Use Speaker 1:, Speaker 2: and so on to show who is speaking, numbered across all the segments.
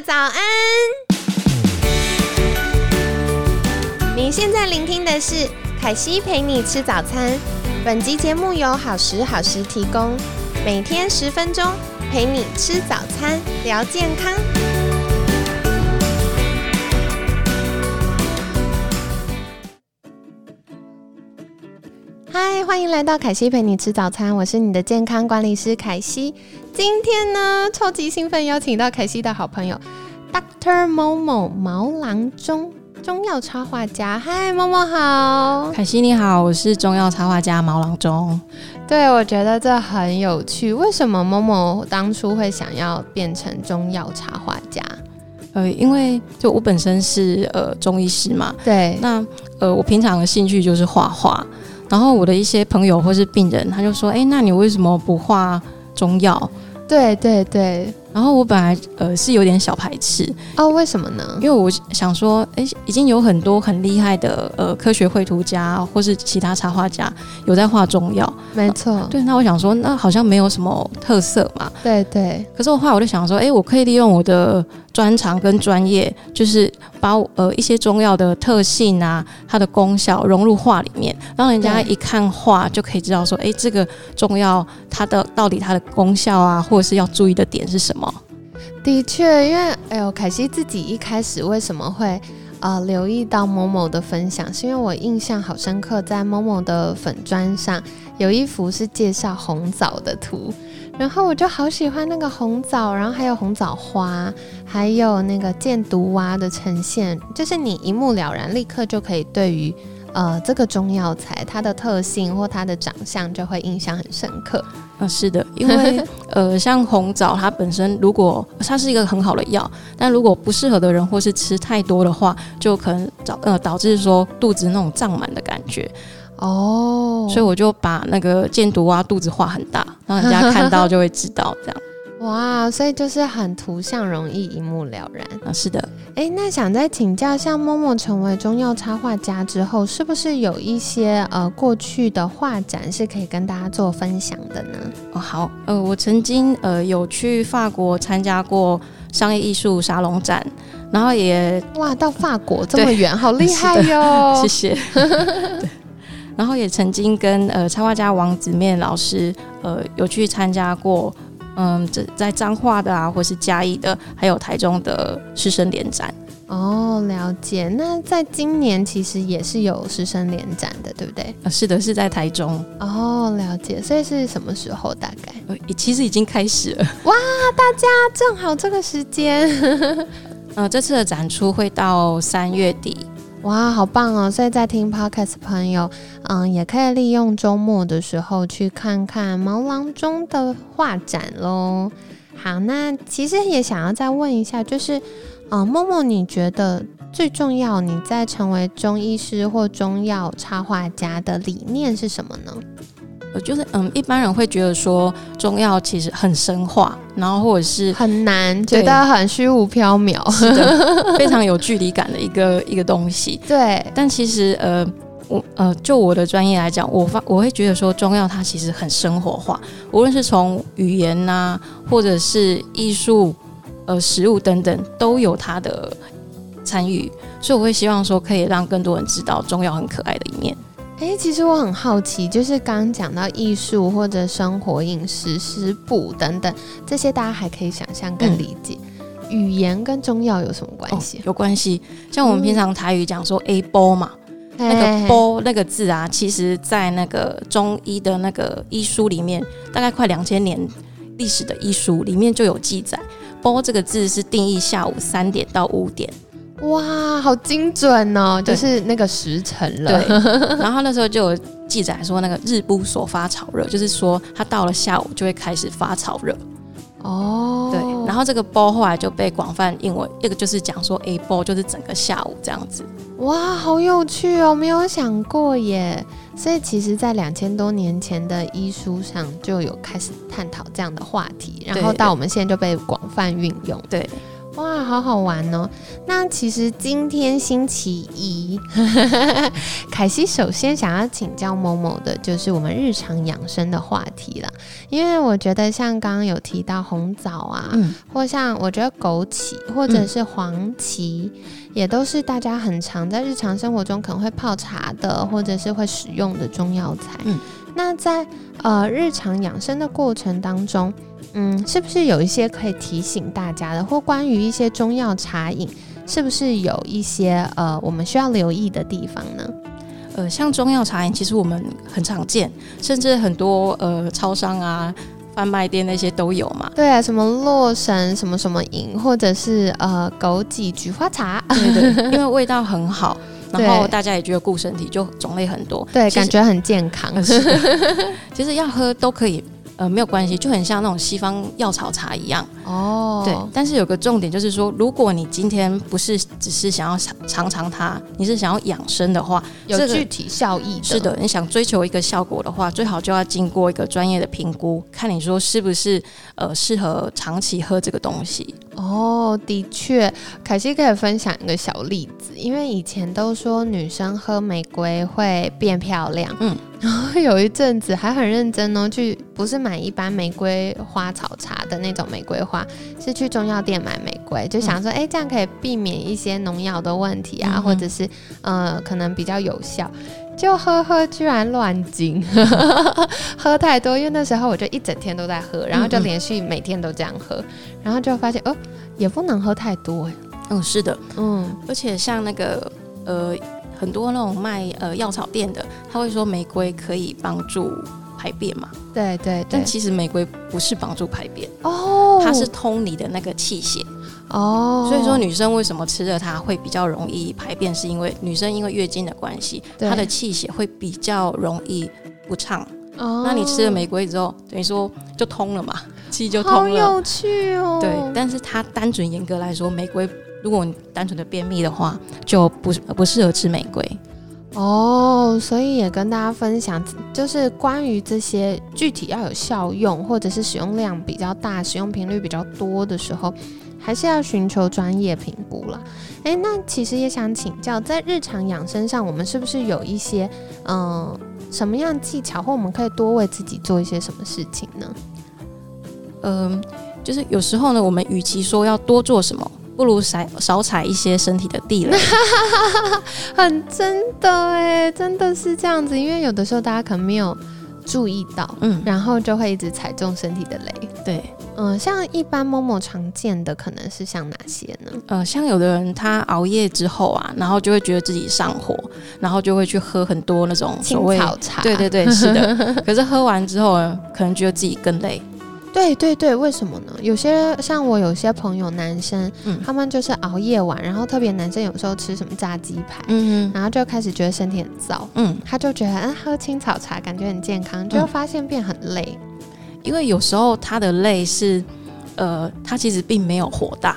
Speaker 1: 早安！您现在聆听的是凯西陪你吃早餐。本集节目由好时好时提供，每天十分钟陪你吃早餐，聊健康。嗨，欢迎来到凯西陪你吃早餐，我是你的健康管理师凯西。今天呢，超级兴奋，邀请到凯西的好朋友 Doctor Momo 毛郎中中药插画家。嗨，某某好，
Speaker 2: 凯西你好，我是中药插画家毛郎中。
Speaker 1: 对，我觉得这很有趣。为什么某某当初会想要变成中药插画家？
Speaker 2: 呃，因为就我本身是呃中医师嘛，
Speaker 1: 对，
Speaker 2: 那呃我平常的兴趣就是画画。然后我的一些朋友或是病人，他就说：“哎，那你为什么不画中药？”
Speaker 1: 对对对。
Speaker 2: 然后我本来呃是有点小排斥
Speaker 1: 哦，为什么呢？
Speaker 2: 因为我想说，哎，已经有很多很厉害的呃科学绘图家或是其他插画家有在画中药，
Speaker 1: 没错。
Speaker 2: 对，那我想说，那好像没有什么特色嘛。
Speaker 1: 对对。
Speaker 2: 可是我后来我就想说，哎，我可以利用我的专长跟专业，就是把呃一些中药的特性啊，它的功效融入画里面，让人家一看画就可以知道说，哎，这个中药它的到底它的功效啊，或者是要注意的点是什么。
Speaker 1: 的确，因为哎呦，凯西自己一开始为什么会呃留意到某某的分享，是因为我印象好深刻，在某某的粉砖上有一幅是介绍红枣的图，然后我就好喜欢那个红枣，然后还有红枣花，还有那个箭毒蛙的呈现，就是你一目了然，立刻就可以对于。呃，这个中药材它的特性或它的长相就会印象很深刻。
Speaker 2: 啊，是的，因为 呃，像红枣它本身如果它是一个很好的药，但如果不适合的人或是吃太多的话，就可能导呃导致说肚子那种胀满的感觉。哦，所以我就把那个箭毒蛙肚子画很大，让人家看到就会知道这样。
Speaker 1: 哇，所以就是很图像容易一目了然
Speaker 2: 啊！是的，
Speaker 1: 哎，那想再请教，像默默成为中药插画家之后，是不是有一些呃过去的画展是可以跟大家做分享的呢？
Speaker 2: 哦，好，呃，我曾经呃有去法国参加过商业艺术沙龙展，然后也
Speaker 1: 哇，到法国这么远，好厉害哟！
Speaker 2: 谢谢。然后也曾经跟呃插画家王子面老师呃有去参加过。嗯，这在彰化的啊，或是嘉义的，还有台中的师生联展
Speaker 1: 哦，了解。那在今年其实也是有师生联展的，对不对？
Speaker 2: 啊，是的，是在台中
Speaker 1: 哦，了解。所以是什么时候？大概？
Speaker 2: 呃，其实已经开始了。
Speaker 1: 哇，大家正好这个时间。
Speaker 2: 呃，这次的展出会到三月底。
Speaker 1: 哇，好棒哦！所以在听 podcast 朋友，嗯，也可以利用周末的时候去看看毛囊中的画展喽。好，那其实也想要再问一下，就是，嗯，默默，你觉得最重要你在成为中医师或中药插画家的理念是什么呢？
Speaker 2: 呃，就是嗯，一般人会觉得说中药其实很神话，然后或者是
Speaker 1: 很难，觉得很虚无缥缈，
Speaker 2: 是的，非常有距离感的一个一个东西。
Speaker 1: 对，
Speaker 2: 但其实呃，我呃，就我的专业来讲，我发我会觉得说中药它其实很生活化，无论是从语言呐，或者是艺术、呃，食物等等，都有它的参与，所以我会希望说可以让更多人知道中药很可爱的一面。
Speaker 1: 哎，其实我很好奇，就是刚刚讲到艺术或者生活、饮食、食补等等这些，大家还可以想象跟理解。语言跟中药有什么关系？
Speaker 2: 有关系。像我们平常台语讲说 “a 波”嘛，那个“波”那个字啊，其实在那个中医的那个医书里面，大概快两千年历史的医书里面就有记载，“波”这个字是定义下午三点到五点。
Speaker 1: 哇，好精准哦！就是那个时辰了。
Speaker 2: 对，然后那时候就有记载说，那个日不所发潮热，就是说它到了下午就会开始发潮热。哦，对。然后这个波后来就被广泛应为一个，就是讲说 A 波就是整个下午这样子。
Speaker 1: 哇，好有趣哦，没有想过耶。所以其实，在两千多年前的医书上就有开始探讨这样的话题，然后到我们现在就被广泛运用。
Speaker 2: 对。
Speaker 1: 哇，好好玩哦！那其实今天星期一，凯西首先想要请教某某的，就是我们日常养生的话题了。因为我觉得像刚刚有提到红枣啊，
Speaker 2: 嗯，
Speaker 1: 或像我觉得枸杞或者是黄芪，也都是大家很常在日常生活中可能会泡茶的，或者是会使用的中药材。
Speaker 2: 嗯，
Speaker 1: 那在呃日常养生的过程当中，嗯，是不是有一些可以提醒大家的，或关于一些中药茶饮，是不是有一些呃我们需要留意的地方呢？
Speaker 2: 呃，像中药茶饮，其实我们很常见，甚至很多呃超商啊、贩卖店那些都有嘛。
Speaker 1: 对啊，什么洛神什么什么饮，或者是呃枸杞菊花茶，
Speaker 2: 对对，因为味道很好，然后大家也觉得顾身体，就种类很多。
Speaker 1: 对，感觉很健康。
Speaker 2: 呃是，其实要喝都可以，呃，没有关系，就很像那种西方药草茶一样。
Speaker 1: 哦，
Speaker 2: 对，但是有个重点就是说，如果你今天不是只是想要尝尝尝它，你是想要养生的话，
Speaker 1: 有具体效益的。
Speaker 2: 是的，你想追求一个效果的话，最好就要经过一个专业的评估，看你说是不是呃适合长期喝这个东西。
Speaker 1: 哦，的确，凯西可以分享一个小例子，因为以前都说女生喝玫瑰会变漂亮，
Speaker 2: 嗯，
Speaker 1: 然后有一阵子还很认真哦，去不是买一般玫瑰花草茶的那种玫瑰花，是去中药店买玫瑰，就想说，哎、这样可以避免一些农药的问题啊，
Speaker 2: 嗯
Speaker 1: 或者是呃可能比较有效。就喝喝，居然乱惊，喝太多，因为那时候我就一整天都在喝，然后就连续每天都这样喝，然后就发现哦，也不能喝太多哎，
Speaker 2: 嗯，是的，
Speaker 1: 嗯，
Speaker 2: 而且像那个呃很多那种卖呃药草店的，他会说玫瑰可以帮助排便嘛，
Speaker 1: 对对对。
Speaker 2: 但，其实玫瑰不是帮助排便，
Speaker 1: 哦，
Speaker 2: 它是通你的那个气血。
Speaker 1: 哦，
Speaker 2: 所以说女生为什么吃了它会比较容易排便，是因为女生因为月经的关系，
Speaker 1: 对。
Speaker 2: 她的气血会比较容易不畅。
Speaker 1: 哦，
Speaker 2: 那你吃了玫瑰之后，等于说就通了嘛，气就通了。
Speaker 1: 有趣哦，
Speaker 2: 对，但是它单纯严格来说，玫瑰如果你单纯的便秘的话，就不不适合吃玫瑰。
Speaker 1: 哦，所以也跟大家分享，就是关于这些具体要有效用，或者是使用量比较大、使用频率比较多的时候，还是要寻求专业评估了。诶，那其实也想请教，在日常养生上，我们是不是有一些嗯、什么样技巧，或我们可以多为自己做一些什么事情呢？
Speaker 2: 嗯、就是有时候呢，我们与其说要多做什么，不如少少踩一些身体的地雷。
Speaker 1: 很真的哎，真的是这样子，因为有的时候大家可能没有注意到，
Speaker 2: 嗯，
Speaker 1: 然后就会一直踩中身体的雷。
Speaker 2: 对。
Speaker 1: 嗯，像一般某某常见的可能是像哪些呢？
Speaker 2: 呃，像有的人他熬夜之后啊，然后就会觉得自己上火，然后就会去喝很多那种所
Speaker 1: 青
Speaker 2: 谓
Speaker 1: 草茶，
Speaker 2: 对对对，是的。可是喝完之后呢，可能觉得自己更累。
Speaker 1: 对对对，为什么呢？有些像我有些朋友男生，
Speaker 2: 嗯
Speaker 1: 他们就是熬夜晚，然后特别男生有时候吃什么炸鸡排，
Speaker 2: 嗯
Speaker 1: 然后就开始觉得身体很燥，
Speaker 2: 嗯，
Speaker 1: 他就觉得嗯喝青草茶感觉很健康，就发现变很累。
Speaker 2: 因为有时候他的累是，呃，他其实并没有火大，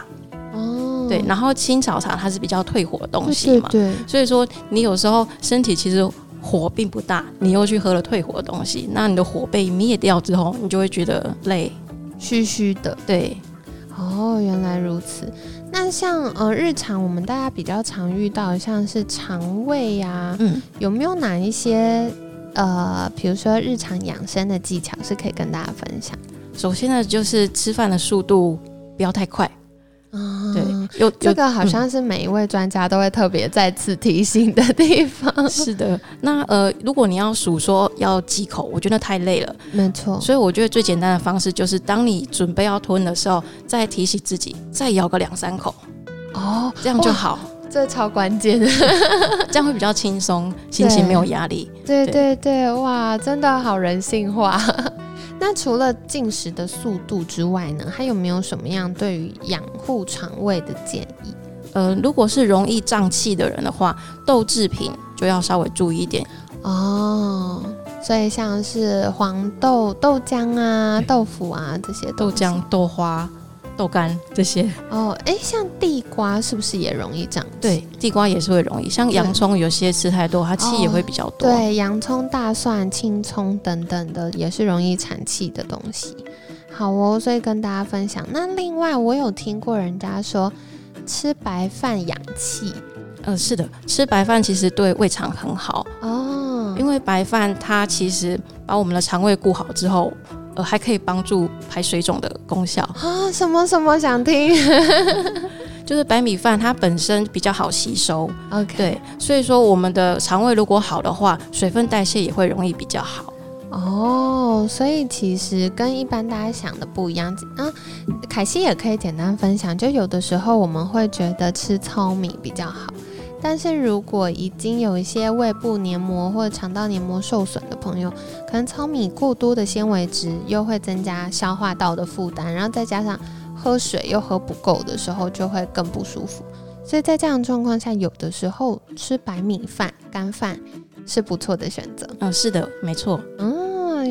Speaker 1: 哦，
Speaker 2: 对。然后青草茶它是比较退火的东西嘛，
Speaker 1: 对对，
Speaker 2: 所以说你有时候身体其实火并不大，你又去喝了退火的东西，那你的火被灭掉之后，你就会觉得累。
Speaker 1: 虚虚的。
Speaker 2: 对，
Speaker 1: 哦，原来如此。那像呃日常我们大家比较常遇到，像是肠胃呀、
Speaker 2: 嗯。
Speaker 1: 有没有哪一些呃，比如说日常养生的技巧是可以跟大家分享？
Speaker 2: 首先呢，就是吃饭的速度不要太快。有有
Speaker 1: 这个好像是每一位专家都会特别再次提醒的地方。
Speaker 2: 是的。那呃，如果你要数说要忌口，我觉得太累了。
Speaker 1: 没错，
Speaker 2: 所以我觉得最简单的方式就是，当你准备要吞的时候，再提醒自己再咬个两三口，
Speaker 1: 哦，
Speaker 2: 这样就好，
Speaker 1: 这超关键的。
Speaker 2: 这样会比较轻松，心情没有压力。
Speaker 1: 对
Speaker 2: 对
Speaker 1: 对对，哇，真的好人性化。那除了进食的速度之外呢，还有没有什么样对于养护肠胃的建议？
Speaker 2: 呃，如果是容易胀气的人的话，豆制品就要稍微注意一点。
Speaker 1: 哦，所以像是黄豆、豆浆啊、豆腐啊这些
Speaker 2: 豆浆、豆花、豆干这些，
Speaker 1: 哦，哎，像地瓜是不是也容易长？
Speaker 2: 对，地瓜也是会容易。像洋葱，有些吃太多，它气也会比较多。
Speaker 1: 对，洋葱、大蒜、青葱等等的也是容易产气的东西。好哦，所以跟大家分享。那另外，我有听过人家说吃白饭养气。
Speaker 2: 呃，是的，吃白饭其实对胃肠很好哦，因为白饭它其实把我们的肠胃顾好之后，呃，还可以帮助排水肿的功效
Speaker 1: 啊。什么什么想听？
Speaker 2: 就是白米饭它本身比较好吸收
Speaker 1: ，OK，
Speaker 2: 对，所以说我们的肠胃如果好的话，水分代谢也会容易比较好。
Speaker 1: 哦，所以其实跟一般大家想的不一样啊。凯西也可以简单分享，就有的时候我们会觉得吃糙米比较好。但是如果已经有一些胃部黏膜或者肠道黏膜受损的朋友，可能糙米过多的纤维质又会增加消化道的负担，然后再加上喝水又喝不够的时候，就会更不舒服。所以在这样的状况下，有的时候吃白米饭、干饭是不错的选择。
Speaker 2: 嗯，是的，没错。
Speaker 1: 嗯。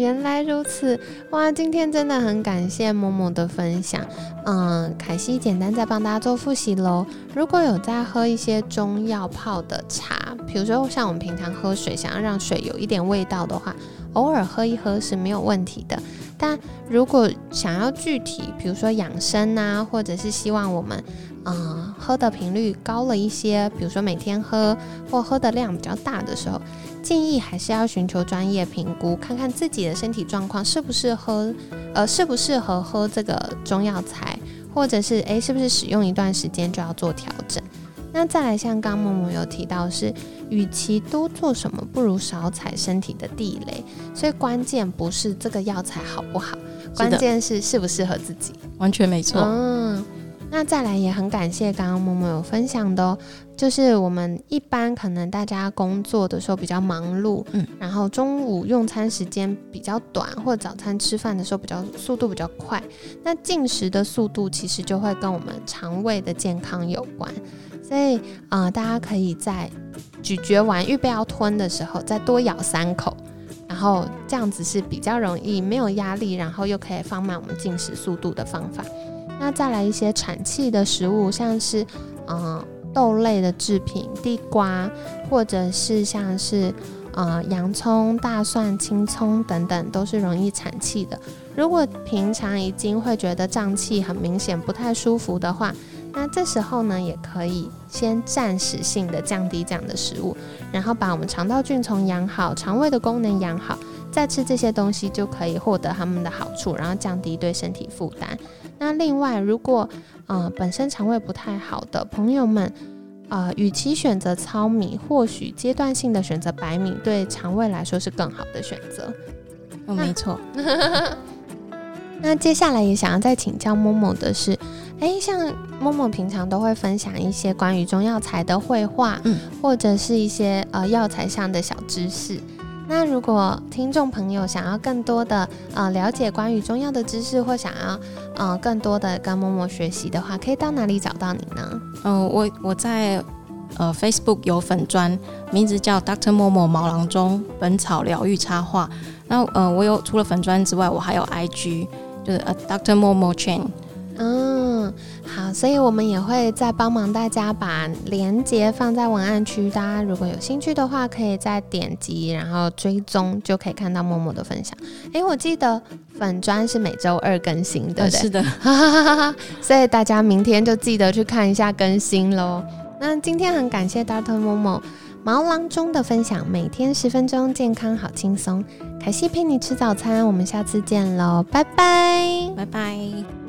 Speaker 1: 原来如此，哇！今天真的很感谢某某的分享。嗯，凯西简单再帮大家做复习喽。如果有在喝一些中药泡的茶，比如说像我们平常喝水，想要让水有一点味道的话，偶尔喝一喝是没有问题的。但如果想要具体，比如说养生啊，或者是希望我们嗯喝的频率高了一些，比如说每天喝或喝的量比较大的时候。建议还是要寻求专业评估，看看自己的身体状况适不适合，呃，适不适合喝这个中药材，或者是诶，是不是使用一段时间就要做调整？那再来，像刚默默有提到是，与其多做什么，不如少踩身体的地雷。所以关键不是这个药材好不好，关键是适不适合自己。
Speaker 2: 完全没错。
Speaker 1: 嗯。那再来也很感谢刚刚默默有分享的，哦就是我们一般可能大家工作的时候比较忙碌，嗯，然后中午用餐时间比较短，或者早餐吃饭的时候比较速度比较快，那进食的速度其实就会跟我们肠胃的健康有关，所以啊，大家可以在咀嚼完预备要吞的时候再多咬三口，然后这样子是比较容易没有压力，然后又可以放慢我们进食速度的方法。那再来一些产气的食物，像是嗯豆类的制品，地瓜，或者是像是呃洋葱、大蒜、青葱等等，都是容易产气的。如果平常已经会觉得胀气很明显，不太舒服的话，那这时候呢，也可以先暂时性的降低这样的食物，然后把我们肠道菌丛养好，肠胃的功能养好，再吃这些东西就可以获得他们的好处，然后降低对身体负担。那另外，如果呃本身肠胃不太好的朋友们，呃，与其选择糙米，或许阶段性的选择白米，对肠胃来说是更好的选择。
Speaker 2: 哦，没错。
Speaker 1: 那接下来也想要再请教某某的是，哎，像某某平常都会分享一些关于中药材的绘画，嗯，或者是一些呃药材上的小知识。那如果听众朋友想要更多的呃了解关于中药的知识，或想要呃更多的跟默默学习的话，可以到哪里找到你呢？
Speaker 2: 嗯，我我在呃 Facebook 有粉砖，名字叫 Doctor 默默毛囊中本草疗愈插画。那呃我有除了粉砖之外，我还有 IG，就是呃 Doctor 默默 Chain。
Speaker 1: 嗯，好，所以我们也会再帮忙大家把链接放在文案区，大家如果有兴趣的话，可以再点击，然后追踪，就可以看到默默的分享。诶，我记得粉砖是每周二更新，对不对？
Speaker 2: 是的，
Speaker 1: 所以大家明天就记得去看一下更新喽。那今天很感谢 Doctor 默默毛囊中的分享，每天十分钟，健康好轻松。凯西陪你吃早餐，我们下次见喽，拜拜，
Speaker 2: 拜拜。